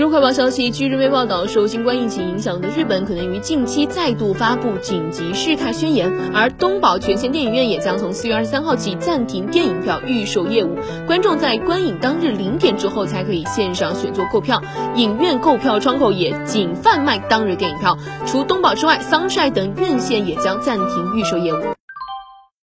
中快报消息，据日媒报道受新冠疫情影响的日本可能于近期再度发布紧急事态宣言，而东宝全线电影院也将从四月二十三号起暂停电影票预售业务，观众在观影当日零点之后才可以线上选座购票，影院购票窗口也仅贩卖当日电影票，除东宝之外，桑晒等院线也将暂停预售业务。